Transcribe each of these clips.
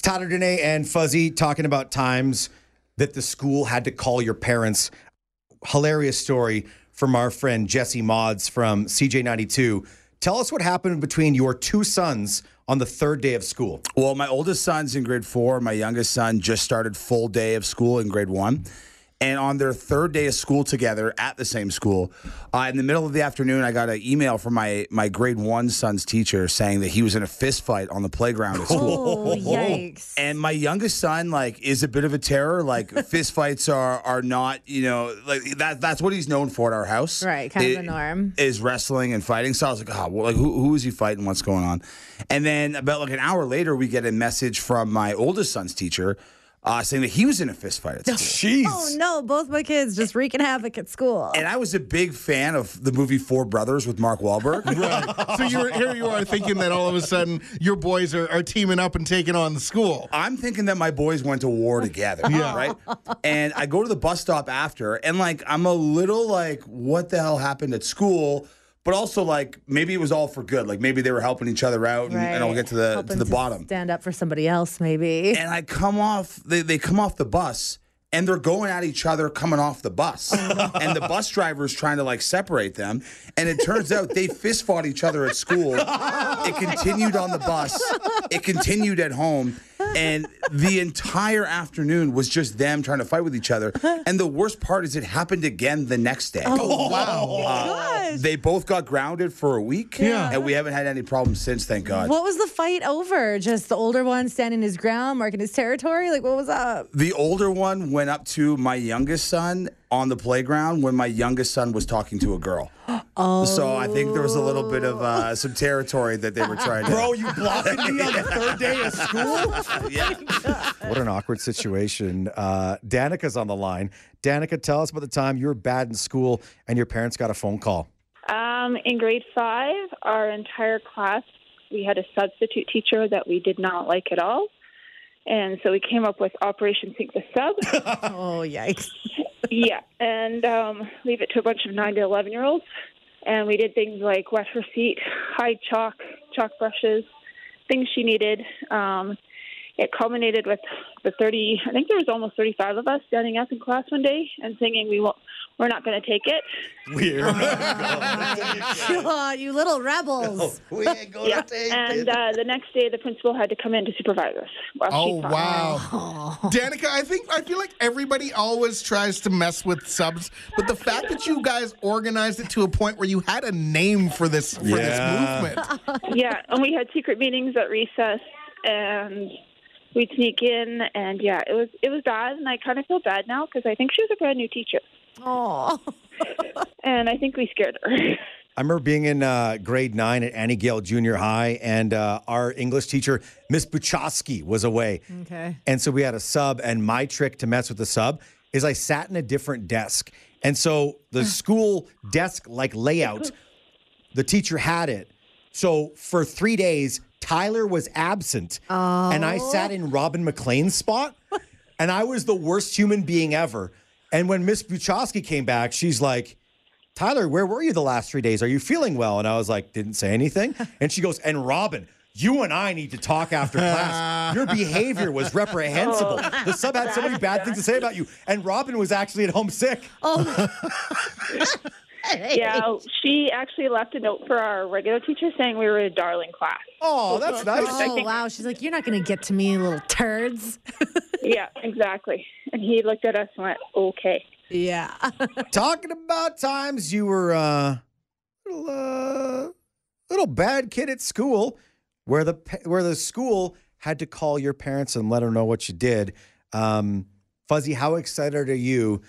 It's Tyler Danae and Fuzzy talking about times that the school had to call your parents. Hilarious story from our friend Jesse Mods from CJ92. Tell us what happened between your two sons on the third day of school. Well, my oldest son's in grade four. My youngest son just started full day of school in grade one. And on their third day of school together at the same school, uh, in the middle of the afternoon, I got an email from my my grade one son's teacher saying that he was in a fist fight on the playground at school. Oh, yikes. And my youngest son, like, is a bit of a terror. Like, fist fights are are not, you know, like that. That's what he's known for at our house. Right, kind of the norm. Is wrestling and fighting. So I was like, oh, well, like, who, who is he fighting? What's going on? And then about like an hour later, we get a message from my oldest son's teacher uh, saying that he was in a fist fight at school. Jeez. Oh no, both my kids just wreaking havoc at school. And I was a big fan of the movie Four Brothers with Mark Wahlberg. Right. So you're here you are thinking that all of a sudden your boys are, are teaming up and taking on the school. I'm thinking that my boys went to war together. Yeah. Right. And I go to the bus stop after, and like I'm a little like, what the hell happened at school? But also like maybe it was all for good. Like maybe they were helping each other out, and, and I'll get to the Helping to the bottom. Stand up for somebody else, maybe. And I come off. They they come off the bus. And they're going at each other coming off the bus. Oh. and the bus driver is trying to like separate them. And it turns out they fist fought each other at school. It continued on the bus. It continued at home. And the entire afternoon was just them trying to fight with each other. And the worst part is it happened again the next day. Oh, wow. Uh, Gosh. They both got grounded for a week. Yeah. And we haven't had any problems since, thank God. What was the fight over? Just the older one standing his ground, marking his territory? Like, what was up? The older one went up to my youngest son on the playground when my youngest son was talking to a girl. Oh. So I think there was a little bit of uh, some territory that they were trying to. Bro, you blocking me on the third day of school? yeah. What an awkward situation. Uh, Danica's on the line. Danica, tell us about the time you were bad in school and your parents got a phone call. Um, in grade five, our entire class, we had a substitute teacher that we did not like at all. And so we came up with Operation Sink the Sub. Oh, yikes. yeah, and um, leave it to a bunch of 9 to 11 year olds. And we did things like wet her feet, hide chalk, chalk brushes, things she needed. Um, it culminated with the 30, I think there was almost 35 of us standing up in class one day and singing, we won't, we're not going to take it. Weird. God, you little rebels. we ain't gonna Yeah, and uh, the next day the principal had to come in to supervise us. Oh taught. wow. Danica, I think I feel like everybody always tries to mess with subs, but the fact that you guys organized it to a point where you had a name for this for Yeah. this movement. Yeah, and we had secret meetings at recess, and we'd sneak in, and yeah, it was it was bad, and I kind of feel bad now because I think she was a brand new teacher, Oh. and I think we scared her. I remember being in uh, grade nine at Annie Gale Junior High, and uh, our English teacher, Miss Buchowski, was away. Okay. And so we had a sub, and my trick to mess with the sub is I sat in a different desk. And so the school desk like layout, the teacher had it. So for three days, Tyler was absent. And I sat oh. in Robin McLean's spot. and I was the worst human being ever. And when Miss Buchowski came back, she's like, Tyler, where were you the last three days? Are you feeling well? And I was like, didn't say anything. And she goes, and Robin, you and I need to talk after class. Your behavior was reprehensible. Oh. The sub had so many bad things to say about you. And Robin was actually at home sick. Oh. yeah, she actually left a note for our regular teacher saying we were a darling class. Oh, that's nice. Oh, wow. She's like, you're not going to get to me, little turds. yeah, exactly. And he looked at us and went, "Okay." Yeah. Talking about times you were uh, little, uh, little bad kid at school, where the where the school had to call your parents and let them know what you did. Um, Fuzzy, how excited are you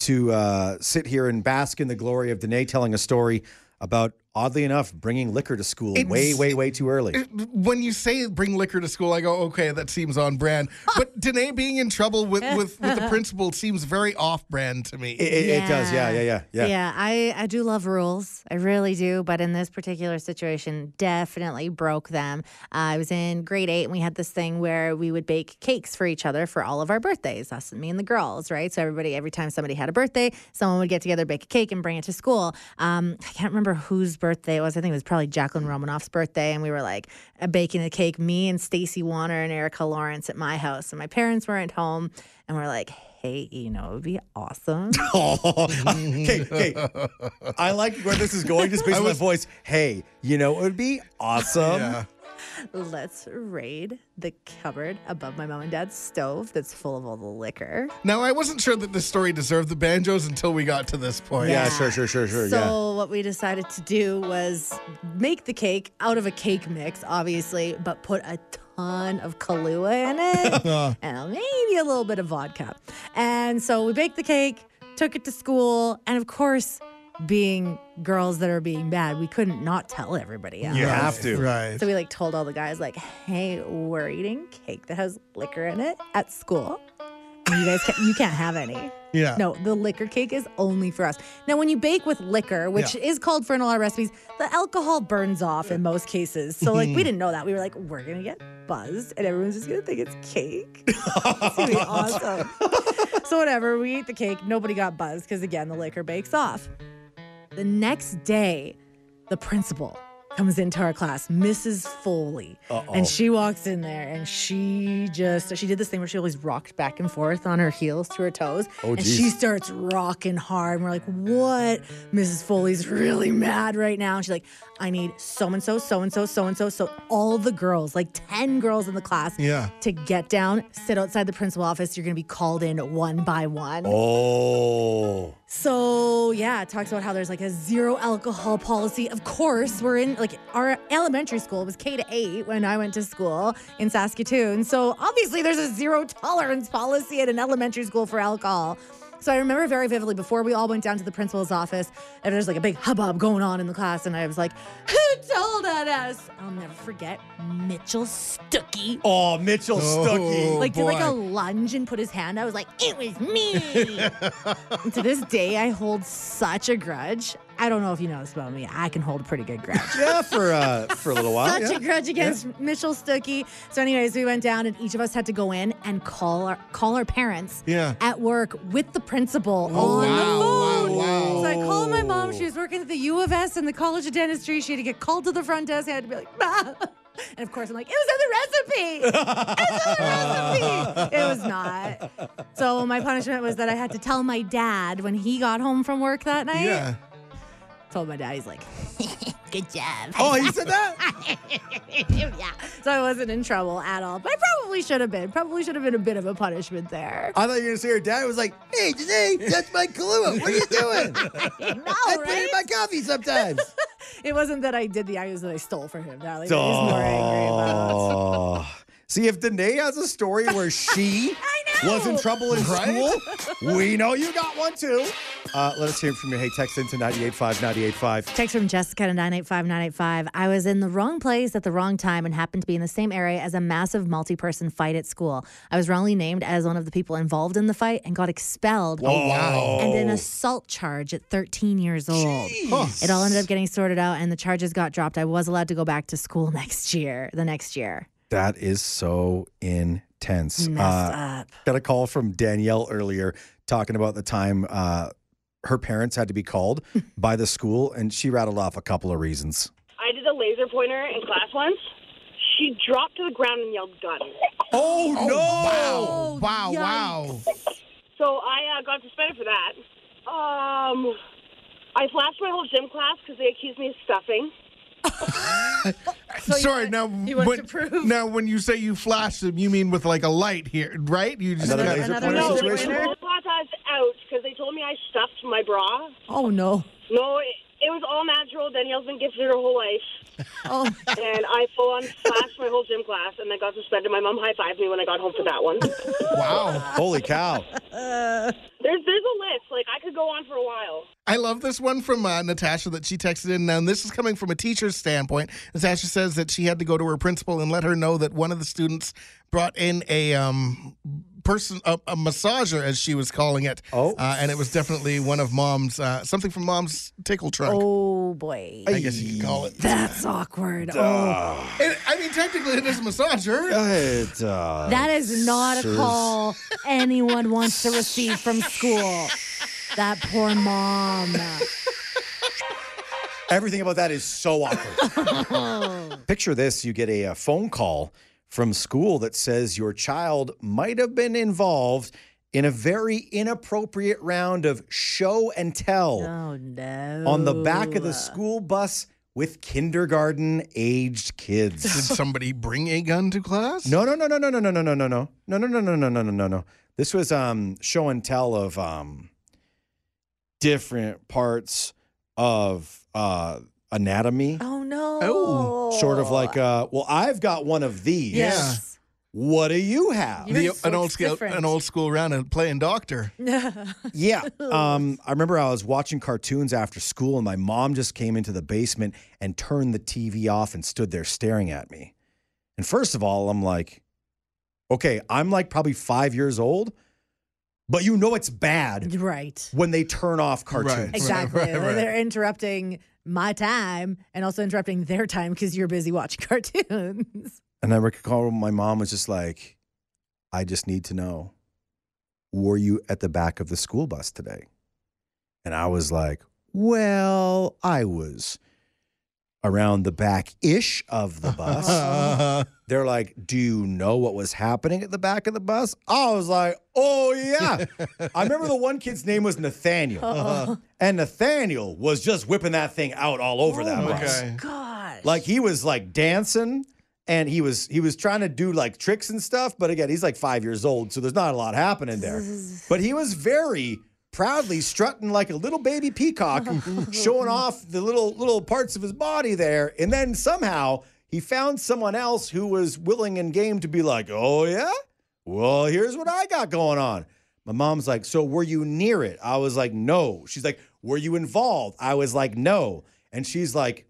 to uh, sit here and bask in the glory of Danae telling a story about, oddly enough, bringing liquor to school It's- way, way, way too early? When you say bring liquor to school, I go, okay, that seems on brand. But Danae being in trouble with, with, with the principal seems very off brand to me. It, it, it does, yeah, yeah, yeah, yeah. Yeah, I, I do love rules. I really do. But in this particular situation, definitely broke them. Uh, I was in grade eight and we had this thing where we would bake cakes for each other for all of our birthdays, us and me and the girls, right? So everybody, every time somebody had a birthday, someone would get together, bake a cake, and bring it to school. Um, I can't remember whose birthday it was. I think it was probably Jacqueline Romanoff's birthday, and we were like uh, baking a cake. Me and Stacy Warner and Erica Lawrence at my house, and my parents weren't home, and we're like, "Hey, you know, it would be awesome." okay, okay. I like where this is going just based on my voice. Hey, you know, it would be awesome. Yeah. Let's raid the cupboard above my mom and dad's stove that's full of all the liquor. Now, I wasn't sure that this story deserved the banjos until we got to this point. Yeah, sure, sure, sure, sure. So yeah. what we decided to do was make the cake out of a cake mix, obviously, but put a ton of Kahlua in it uh-huh. and maybe a little bit of vodka. And so we baked the cake, took it to school, and of course, being girls that are being bad, we couldn't not tell everybody else. You have to. Right. So we like told all the guys like, "Hey, we're eating cake that has liquor in it at school. And you guys can't, you can't have any." yeah. No, the liquor cake is only for us. Now, when you bake with liquor, which is called for in a lot of recipes, the alcohol burns off in most cases. So, like, we hmm. didn't know that. We were like, we're gonna get buzzed, and everyone's just gonna think it's cake. it's gonna be awesome. so, whatever. We ate the cake. Nobody got buzzed because again, the liquor bakes off. The next day, the principal comes into our class, Mrs. Foley. And she walks in there and she just she did this thing where she always rocked back and forth on her heels to her toes. Oh, and geez. she starts rocking hard. And we're like, what? Mrs. Foley's really mad right now. And she's like, I need so and so, so and so, so and so. So all the girls, like 10 girls in the class, Yeah. to get down, sit outside the principal office. You're gonna be called in one by one. Oh. So yeah, it talks about how there's like a zero alcohol policy. Of course, we're in like our elementary school was K to eight when I went to school in Saskatoon. So obviously there's a zero tolerance policy at an elementary school for alcohol. So I remember very vividly before we all went down to the principal's office, and there's like a big hubbub going on in the class, and I was like, "Who told on us?" I'll never forget Mitchell Stuckey. Oh, Mitchell Stuckey. Like did like a lunge and put his hand. I was like, it was me. to this day, I hold such a grudge. I don't know if you know this about me. I can hold a pretty good grudge. yeah, for uh, for a little while. Such yeah. a grudge against Mitchell Stuckey. So, anyways, we went down and each of us had to go in and call our call our parents Yeah. at work with the principal Oh, on wow, the phone. wow, wow. So I called my mom. She was working at the U of S in the College of Dentistry. She had to get called to the front desk. I had to be like, bah. And of course, I'm like, it was in the recipe. It's in the recipe. It was not. So my punishment was that I had to tell my dad when he got home from work that night. Yeah. Told my dad, he's like, good job. Oh, he said that? yeah. So I wasn't in trouble at all. But I probably should have been. Probably should have been a bit of a punishment there. I thought you were going to say your dad was like, hey, Danae, that's my Kahlua. What are you doing? no, I put it in my coffee sometimes. It wasn't that I did the actions that I stole from him. That like, I was more angry about. See, if Danae has a story where she was in trouble in Right? school, we know you got one too. Uh, let us hear from you. Hey, text into 985 985. Text from Jessica to 985 985. I was in the wrong place at the wrong time and happened to be in the same area as a massive multi person fight at school. I was wrongly named as one of the people involved in the fight and got expelled. Oh, wow. And an assault charge at 13 years old. It all ended up getting sorted out and the charges got dropped. I was allowed to go back to school next year, the next year. That is so intense. Messed Uh, up. got a call from Danielle earlier talking about the time uh, her parents had to be called by the school, and she rattled off a couple of reasons. I did a laser pointer in class once. She dropped to the ground and yelled gun. Oh, no! Oh, Wow. yikes. Wow. So I uh, got suspended for that. Um, I flashed my whole gym class because they accused me of stuffing. So Sorry. now, when, now, when you say you flash them, you mean with like a light here, right? You just Another got- laser Another pointer laser No, situation? the whole class out because they told me I stuffed my bra. Oh, no. No, it, it was all natural. Danielle's been gifted her whole life. Oh, And I full on flashed my whole gym class and then got suspended. My mom high fived me when I got home for that one. Wow. Holy cow. There's there's a list. Like I could go on for a while. I love this one from uh, Natasha that she texted in. Now, this is coming from a teacher's standpoint. Natasha says that she had to go to her principal and let her know that one of the students brought in a um, person, a, a massager, as she was calling it. Oh. Uh, and it was definitely one of mom's, uh, something from mom's tickle trunk. oh boy. I guess you could call it. That's awkward. Oh. It- I mean, technically, it is a massager. It, uh, That is not a call anyone wants to receive from school. That poor mom. Everything about that is so awkward. Picture this you get a, uh phone call from school that says your child might have been involved in a very inappropriate round of show and tell Oh no. on the back of the school bus with kindergarten aged kids. Did somebody bring a gun to class? No no, no, no, no, no, no, no, no, no, no, no, no, no, no, no, no, no, no, no, no. This was um show and tell of um different parts of uh anatomy. Oh no. Oh, Sort of like uh well, I've got one of these. Yes. What do you have? The, Yours an old looks school, different. an old school round of playing doctor. Yeah. Um, I remember I was watching cartoons after school and my mom just came into the basement and turned the TV off and stood there staring at me. And first of all, I'm like, okay, I'm like probably five years old, but you know it's bad Right. when they turn off cartoons. Right. Exactly. right, right. They're interrupting my time and also interrupting their time because you're busy watching cartoons. And I recall my mom was just like, I just need to know, were you at the back of the school bus today? And I was like, well, I was around the back ish of the bus. They're like, do you know what was happening at the back of the bus? I was like, oh, yeah. I remember the one kid's name was Nathaniel. And Nathaniel was just whipping that thing out all over that bus okay. Gosh. like he was like dancing and he was he was trying to do like tricks and stuff but again he's like five years old so there's not a lot happening there but he was very proudly strutting like a little baby peacock showing off the little little parts of his body there. And then somehow he found someone else who was willing and game to be like oh yeah? Well here's what i got going on. My mom's like so were you near it? I was like no. She's like were you involved? I was like no. And she's like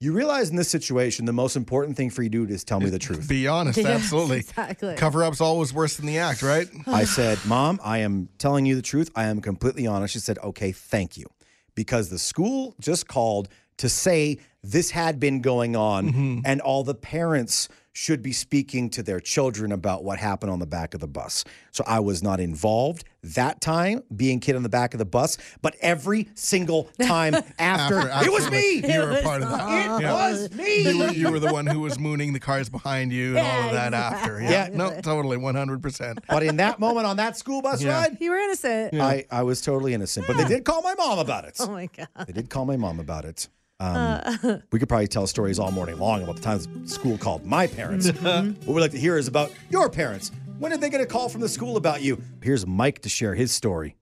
you realize in this situation, the most important thing for you to do is tell me the truth. Be honest, Yes, absolutely. Exactly. Cover up's always worse than the act, right? I said, Mom, I am telling you the truth. I am completely honest. She said, Okay, thank you. Because the school just called to say this had been going on mm-hmm. and all the parents should be speaking to their children about what happened on the back of the bus. So I was not involved that time being kid on the back of the bus, but every single time after, After- it was me. You were a part of that. It Yeah. was me. You were, you were the one who was mooning the cars behind you and all of that after. Yeah. Yeah. No, totally, 100%. But in that moment on that school bus Yeah. ride, You were innocent. I, I was totally innocent. But they did call my mom about it. Oh my god. They did call my mom about it. Um, we could probably tell stories all morning long about the times school called my parents. what we'd like to hear is about your parents. When did they get a call from the school about you? Here's Mike to share his story.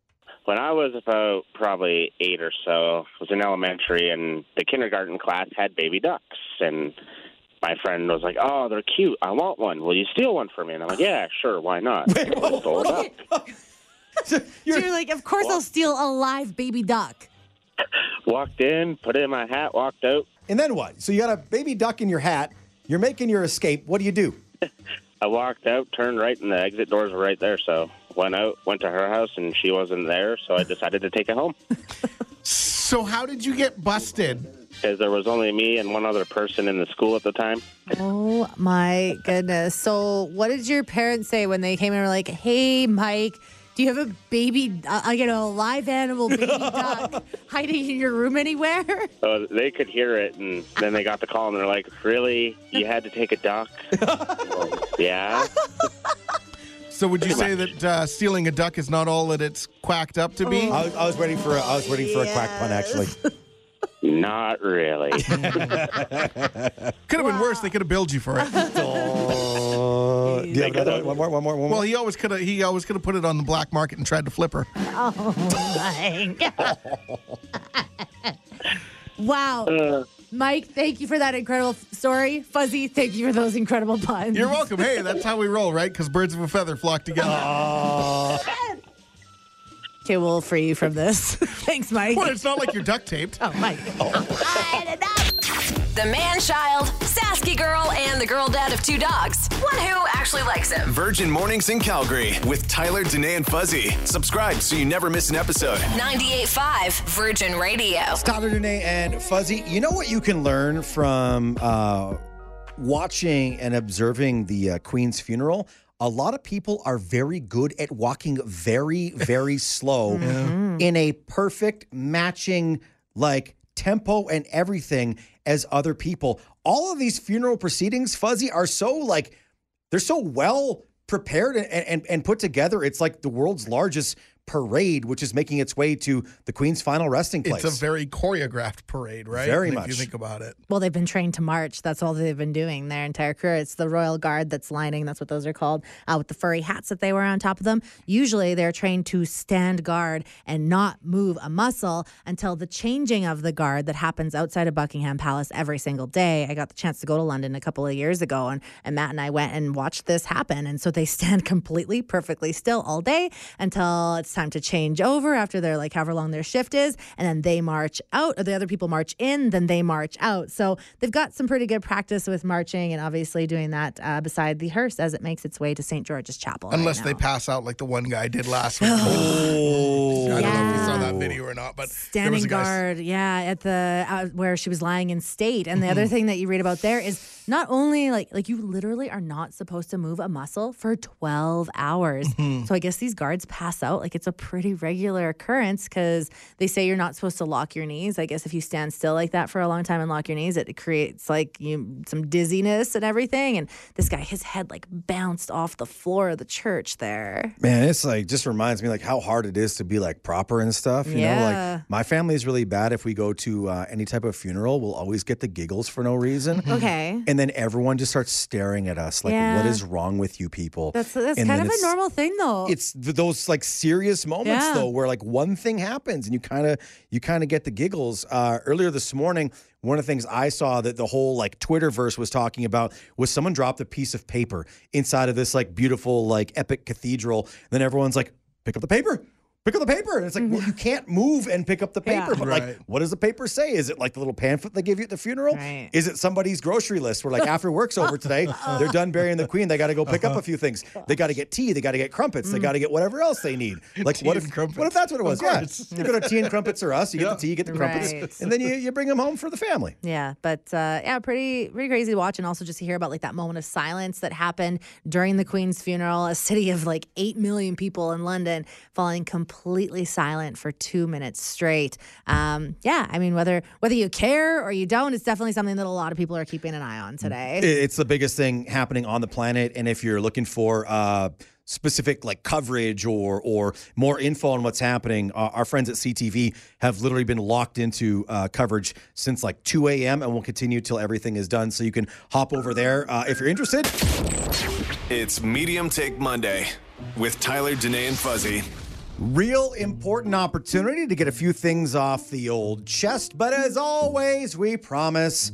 When I was about probably eight or so, I was in elementary, and the kindergarten class had baby ducks. And my friend was like, "Oh, they're cute. I want one. Will you steal one for me?" And I'm like, "Yeah, sure. Why not?" Sold up. So you're like, of course I'll steal a live baby duck. Walked in, put it in my hat, walked out. And then what? So you got a baby duck in your hat. You're making your escape. What do you do? I walked out, turned right, and the exit doors were right there. So went out, went to her house, and she wasn't there. So I decided to take it home So, how did you get busted? because there was only me and one other person in the school at the time. Oh my goodness. So what did your parents say when they came in and were like, hey, Mike, do you have a baby, uh, you know, a live animal baby duck hiding in your room anywhere? So they could hear it, and then they got the call, and they're like, "Really? You had to take a duck?" Well, yeah. So, would you say that uh, stealing a duck is not all that it's quacked up to be? I was, I was waiting for a, I was waiting for a quack pun actually. Not really. Could have been worse. They could have billed you for it. Do you have another one? One more, one more, one more. Well, he always could have. He always could have put it on the black market and tried to flip her. Oh my God. wow. Uh, Mike, thank you for that incredible story. Fuzzy, thank you for those incredible puns. You're welcome. Hey, that's how we roll, right? Because birds of a feather flock together. Okay, we'll free you from this. Thanks, Mike. well, it's not like you're duct taped. Oh, Mike. The man child, Sasky girl, and the girl dad of two dogs. One who actually likes him. Virgin Mornings in Calgary with Tyler, Danae, and Fuzzy. Subscribe so you never miss an episode. 98.5 Virgin Radio. Tyler Danae and Fuzzy, you know what you can learn from uh, watching and observing the uh, Queen's funeral? A lot of people are very good at walking very, very slow mm-hmm. in a perfect matching, like tempo and everything as other people. All of these funeral proceedings, Fuzzy, are so like they're so well prepared and, and, and put together. It's like the world's largest parade, which is making its way to the Queen's final resting place. It's a very choreographed parade, right? Very If much. you think about it. Well, they've been trained to march. That's all they've been doing their entire career. It's the Royal Guard that's lining. That's what those are called, uh, with the furry hats that they wear on top of them. Usually, they're trained to stand guard and not move a muscle until the changing of the guard that happens outside of Buckingham Palace every single day. I got the chance to go to London a couple of years ago, and, and Matt and I went and watched this happen. And so they stand completely, perfectly still all day until it's time to change over after they're like however long their shift is, and then they march out, or the other people march in, then they march out. So they've got some pretty good practice with marching and obviously doing that uh, beside the hearse as it makes its way to St. George's Chapel. right Unless they pass out like the one guy did last week. oh, I don't know if you saw that video or not, but standing was a guy. guard, yeah, at the uh, where she was lying in state. And the Mm-hmm. other thing that you read about there is not only like like you literally are not supposed to move a muscle for 12 hours. Mm-hmm. So I guess these guards pass out like it's a pretty regular occurrence because they say you're not supposed to lock your knees. I guess if you stand still like that for a long time and lock your knees, it creates like you some dizziness and everything. And this guy, his head like bounced off the floor of the church there. Man, it's like just reminds me like how hard it is to be like proper and stuff. You know, Yeah. like my family is really bad. If we go to uh, any type of funeral, we'll always get the giggles for no reason. Okay. And then everyone just starts staring at us like, what Yeah. is wrong with you people? That's that's And kind of a normal thing though. It's th- those like serious moments Yeah. though, where like one thing happens and you kind of you kind of get the giggles. Uh, earlier this morning, one of the things I saw that the whole like Twitterverse was talking about was someone dropped a piece of paper inside of this like beautiful like epic cathedral. then everyone's like, pick up the paper. Pick up the paper. And it's like, well, you can't move and pick up the Yeah. paper. But like, what does the paper say? Is it like the little pamphlet they give you at the funeral? Right. Is it somebody's grocery list where like after work's over today, they're done burying the queen. They got to go pick Uh-huh. up a few things. They got to get tea. They got to get crumpets. Mm. They got to get whatever else they need. Like Tea what if crumpets. what if that's what it was? Yeah, you go to tea and crumpets or us. You get the tea, you get the crumpets, Right. and then you, you bring them home for the family. Yeah, but uh, yeah, pretty pretty crazy to watch, and also just to hear about like that moment of silence that happened during the Queen's funeral. A city of like eight million people in London falling completely silent for two minutes straight. Um, yeah, I mean whether whether you care or you don't, it's definitely something that a lot of people are keeping an eye on today. It's the biggest thing happening on the planet, and if you're looking for uh, specific like coverage or or more info on what's happening, uh, our friends at CTV have literally been locked into uh, coverage since like 2 a.m. and will continue till everything is done. So you can hop over there uh, if you're interested. It's Medium Take Monday with Tyler, Danae, and Fuzzy. Real important opportunity to get a few things off the old chest, but as always, we promise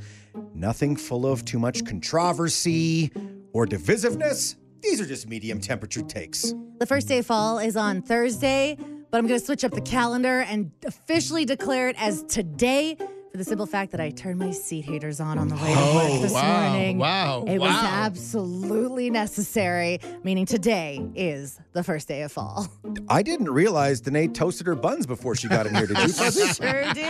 nothing full of too much controversy or divisiveness. These are just medium temperature takes. The first day of fall is on Thursday, but I'm going to switch up the calendar and officially declare it as today for the simple fact that I turned my seat heaters on on the way to work this Oh, wow, morning. wow, It was absolutely necessary, meaning today is the first day of fall. I didn't realize Danae toasted her buns before she got in here. Did you? Fuzzy? Sure do.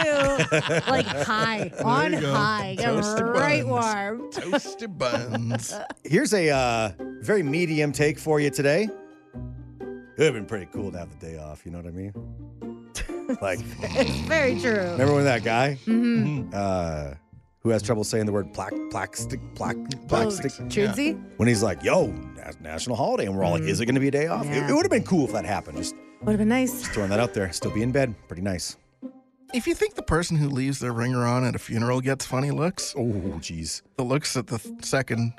like high, on you go. high, get 'em Toasted right buns. warm. Toasted buns. Here's a uh, very medium take for you today. It would have been pretty cool to have the day off. You know what I mean? Like, It's very true. remember when that guy Mm-hmm. uh, who has trouble saying the word plaque, plaque stick, plaque, plaque Oh, stick, Trudsy? when he's like, "Yo, nas- national holiday," and we're all like, "Is it going to be a day off?" It- Mm-hmm. Yeah. It, would have been cool if that happened. Just Would have been nice. throwing that out there. Still be in bed. Pretty nice. if you think the person who leaves their ringer on at a funeral gets funny looks, Oh, jeez. the looks that the th- second,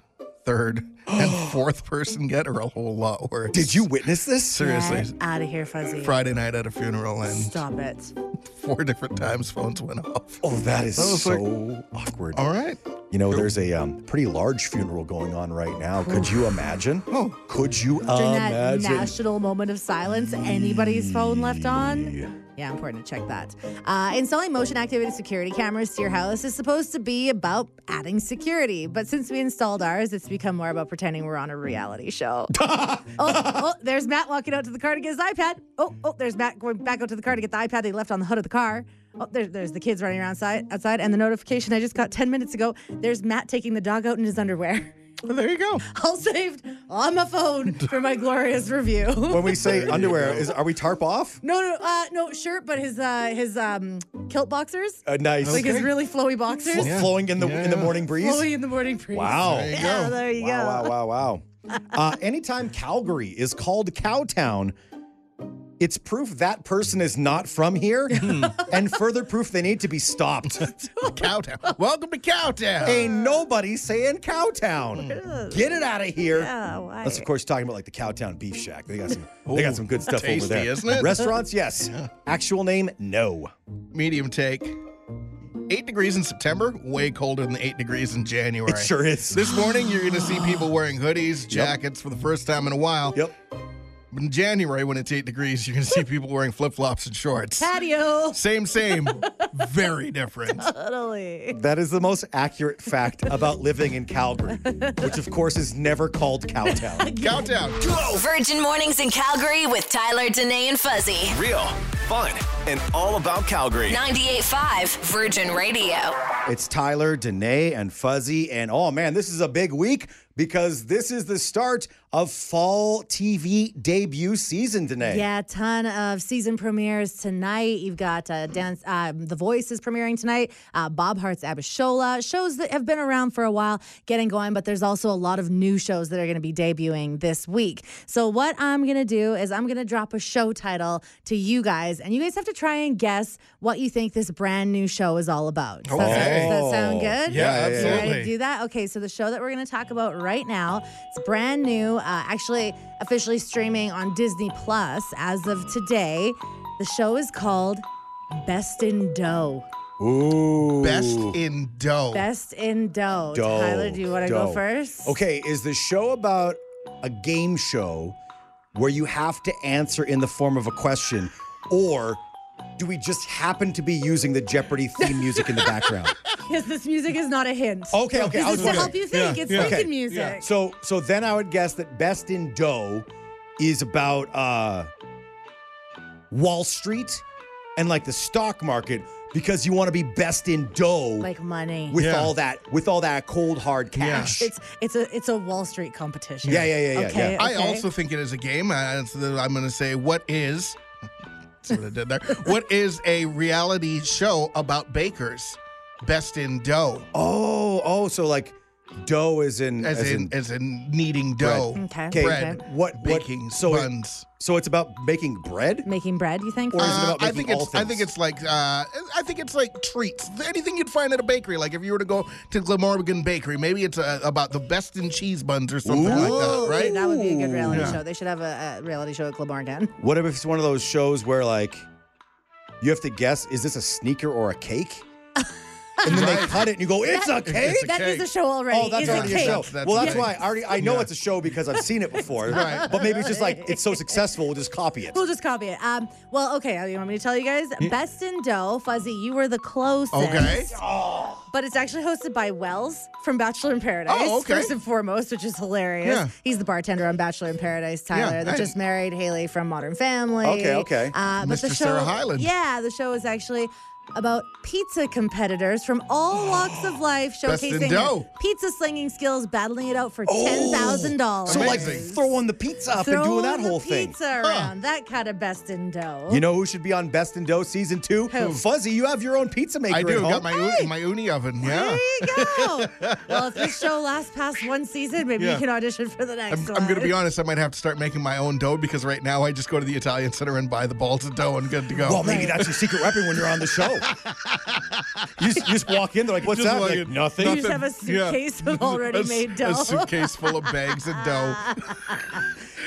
third, and fourth person get are a whole lot worse. Did you witness this? Seriously. Get out of here, Fuzzy. Friday night at a funeral, and Stop it. four different times phones went off. Oh, that is That was so like- awkward. All right. You know, there's a um, pretty large funeral going on right now. Could you imagine? Oh. Could you During that imagine? national moment of silence, anybody's phone left on? Yeah, important to check that. Uh, installing motion activated security cameras to your house is supposed to be about adding security. But since we installed ours, it's become more about pretending we're on a reality show. oh, oh, there's Matt walking out to the car to get his iPad. Oh, oh, there's Matt going back out to the car to get the iPad that he left on the hood of the car. Oh, there, there's the kids running around outside, outside. And the notification I just got 10 minutes ago there's Matt taking the dog out in his underwear. Well, there you go. All saved on my phone for my glorious review. When we say underwear, is are we tarp off? no, no, uh, no shirt, but his uh, his um, kilt boxers, Uh, nice. like his really flowy boxers, Flo- flowing in the in the morning breeze. flowy in the morning breeze. Wow. There you Yeah, go. there you Wow, go. wow, wow, wow. Uh, anytime Calgary is called Cowtown, it's proof that person is not from here, and further proof they need to be stopped. Cowtown. Welcome to Cowtown. Ain't nobody saying Cowtown. Get it out of here. Yeah, why? That's of course talking about like the Cowtown Beef Shack. They got some. they got some good stuff tasty, over there. isn't it? Restaurants, yes. Actual name, no. Medium take. Eight degrees in September, way colder than eight degrees in January. It sure is. This morning, you're going to see people wearing hoodies, jackets for the first time in a while. Yep. In January, when it's eight degrees, you're going to see people wearing flip flops and shorts. Patio. Same, same, very different. Totally. That is the most accurate fact about living in Calgary, which of course is never called Cowtown. Cowtown. Virgin Mornings in Calgary with Tyler, Danae, and Fuzzy. Real, fun, and all about Calgary. 98.5 Virgin Radio. It's Tyler, Danae, and Fuzzy. And oh man, this is a big week because this is the start of fall TV debut season, Danae. Yeah, a ton of season premieres tonight. You've got uh, dance. Um, the Voice is premiering tonight. Uh, Bob Hearts Abishola shows that have been around for a while, getting going. But there's also a lot of new shows that are going to be debuting this week. So what I'm going to do is I'm going to drop a show title to you guys, and you guys have to try and guess what you think this brand new show is all about. Does, that, does that sound good? Yeah, Yeah, yeah, You ready to absolutely. do that? Okay, so the show that we're going to talk about right now, it's brand new, uh, actually officially streaming on Disney Plus as of today. The show is called Best in Dough. Ooh. Best in dough. Best in Dough. Dough, Tyler, do you want to go dough. first? Okay, is the show about a game show where you have to answer in the form of a question, or do we just happen to be using the Jeopardy theme music in the background? Because this music is not a hint. Okay, okay, I was is to help you think. Yeah, it's yeah. thinking Okay, music. So so then I would guess that Best in Dough is about uh Wall Street and like the stock market because you want to be best in dough Like money. with Yeah. all that with all that cold hard cash. it's it's a it's a Wall Street competition. Yeah, yeah, yeah, yeah, Okay, yeah. I also think it is a game. Uh, so that I'm going to say, what is. See what I did there? What is a reality show about bakers? Best in dough. Oh, oh, so like dough is in As, in, as in kneading dough. Okay. Okay, bread. okay. what what Baking so it- buns. so it's about making bread? Making bread, you think? Or is it Uh, about I making think all it's I think it's like uh, I think it's like treats. Anything you'd find at a bakery. Like if you were to go to Glamorgan Bakery, maybe it's uh, about the best in cheese buns or something like that, Okay, right? That would be a good reality Yeah. show. They should have a, a reality show at Glamorgan. What if it's one of those shows where like you have to guess is this a sneaker or a cake? And then they cut it and you go, it's a cake? It's a That is cake. a show already. Oh, that's It's already a cake. show. That's well, that's cake. why I already I know Yeah. it's a show because I've seen it before. Right. But maybe it's just like it's so successful, we'll just copy it. We'll just copy it. Um, well, okay. You want me to tell you guys? Best in Dough, Fuzzy, you were the closest. Okay. But it's actually hosted by Wells from Bachelor in Paradise. Oh, okay. First and foremost, which is hilarious. Yeah. He's the bartender on Bachelor in Paradise, Tyler, Yeah, that I- just married Haley from Modern Family. Okay, okay. Uh, but the Mr. show, Sarah Hyland. Yeah, the show is actually about pizza competitors from all walks of life, showcasing pizza slinging skills, battling it out for oh, ten thousand dollars. So like throwing the pizza up and doing that Throwing whole the thing. pizza around. That kind of best in dough. You know who should be on Best in Dough season two? Who? Fuzzy, you have your own pizza maker I do. home. Got my Ooni, my Ooni oven. Yeah. There you go. well, if this show lasts past one season, maybe Yeah. you can audition for the next I'm, one. I'm going to be honest. I might have to start making my own dough because right now I just go to the Italian Center and buy the balls of dough and good to go. well, maybe that's your secret weapon when you're on the show. You, just, you just walk in, they're like, what's that? walk Like, in. nothing. You just have a Yeah. suitcase of already A s- made dough. A suitcase full of bags of dough.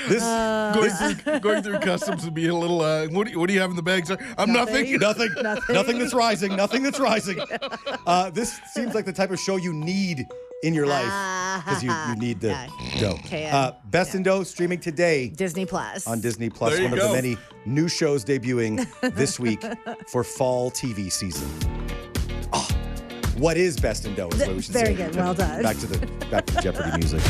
This, going, through, going through customs would be a little. Uh, what, do you, what do you have in the bag, sir? I'm nothing. nothing, Nothing. nothing that's rising, nothing that's rising. Uh, this seems like the type of show you need in your life because you, you need the Yeah. dough. Okay, Uh, Best in Dough streaming today Disney Plus. on Disney Plus. There you One of go. the many new shows debuting this week for fall TV season. Ah, what is Best in Dough? Is what we should Very say. good. Well done. Back to the back to Jeopardy music.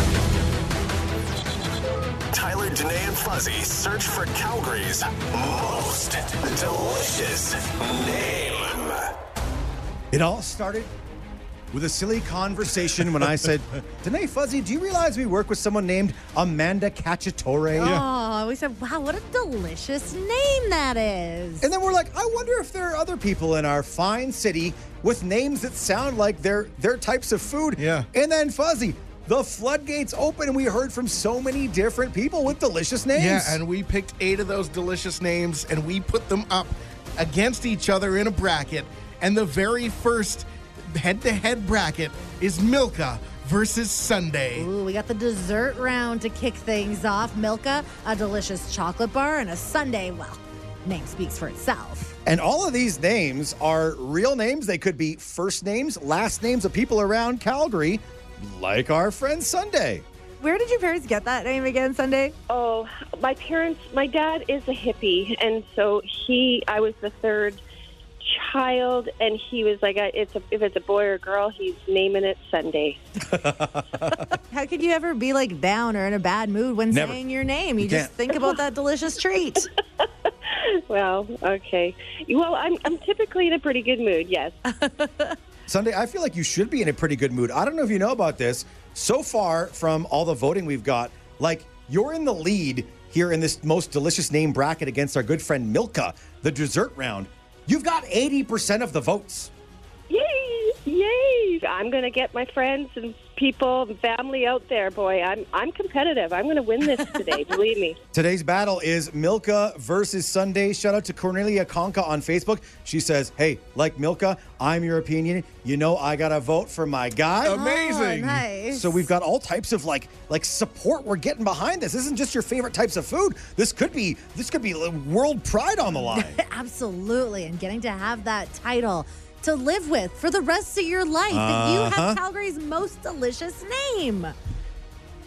Tyler, Danae, and Fuzzy search for Calgary's most delicious name. It all started with a silly conversation when I said, Danae Fuzzy, do you realize we work with someone named Amanda Cacciatore? Oh, we said, wow, what a delicious name that is. And then we're like, I wonder if there are other people in our fine city with names that sound like their their types of food. Yeah. And then Fuzzy, the floodgates open and we heard from so many different people with delicious names. Yeah, and we picked eight of those delicious names and we put them up against each other in a bracket. And the very first head to head bracket is Milka versus Sunday. Ooh, we got the dessert round to kick things off. Milka, a delicious chocolate bar, and a Sunday. Well, name speaks for itself. And all of these names are real names. They could be first names, last names of people around Calgary, like our friend Sunday. Where did your parents get that name again, Sunday? Oh, my parents, my dad is a hippie, and so he, I was the third child, and he was like, "It's a, if it's a boy or girl, he's naming it Sunday." How could you ever be like down or in a bad mood when Never. saying your name? You, You just can't. think about that delicious treat. Well, okay. Well, I'm I'm typically in a pretty good mood. Yes. Sunday, I feel like you should be in a pretty good mood. I don't know if you know about this. So far from all the voting we've got, like you're in the lead here in this most delicious name bracket against our good friend Milka, the dessert round. You've got 80% of the votes. Yay! Yay! I'm gonna get my friends and people, family out there, boy. I'm I'm competitive. I'm gonna win this today. believe me. Today's battle is Milka versus Sunday. Shout out to Cornelia Conca on Facebook. She says, Hey, like Milka, I'm your opinion. You know I gotta vote for my guy. Oh, Amazing. Oh, nice. So we've got all types of like like support we're getting behind this. This isn't just your favorite types of food. This could be this could be world pride on the line. Absolutely. And getting to have that title to live with for the rest of your life. That you Uh-huh. have Calgary's most delicious name.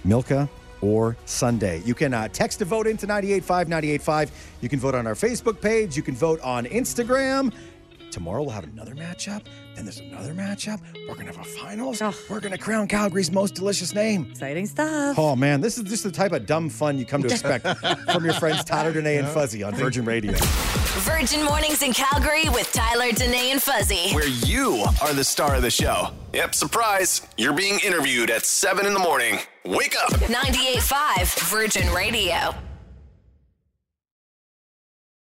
Milka or Sunday. You can uh, text a vote into 985 985. You can vote on our Facebook page. You can vote on Instagram. Tomorrow we'll have another matchup. Then there's another matchup. We're going to have a finals. We're going to crown Calgary's most delicious name. Exciting stuff. Oh, man. This is just the type of dumb fun you come to expect from your friends Tyler, Danae, and Fuzzy on Virgin Radio. Virgin Mornings in Calgary with Tyler, Danae, and Fuzzy. Where you are the star of the show. Yep, surprise. You're being interviewed at 7 in the morning. Wake up. 98.5 Virgin Radio.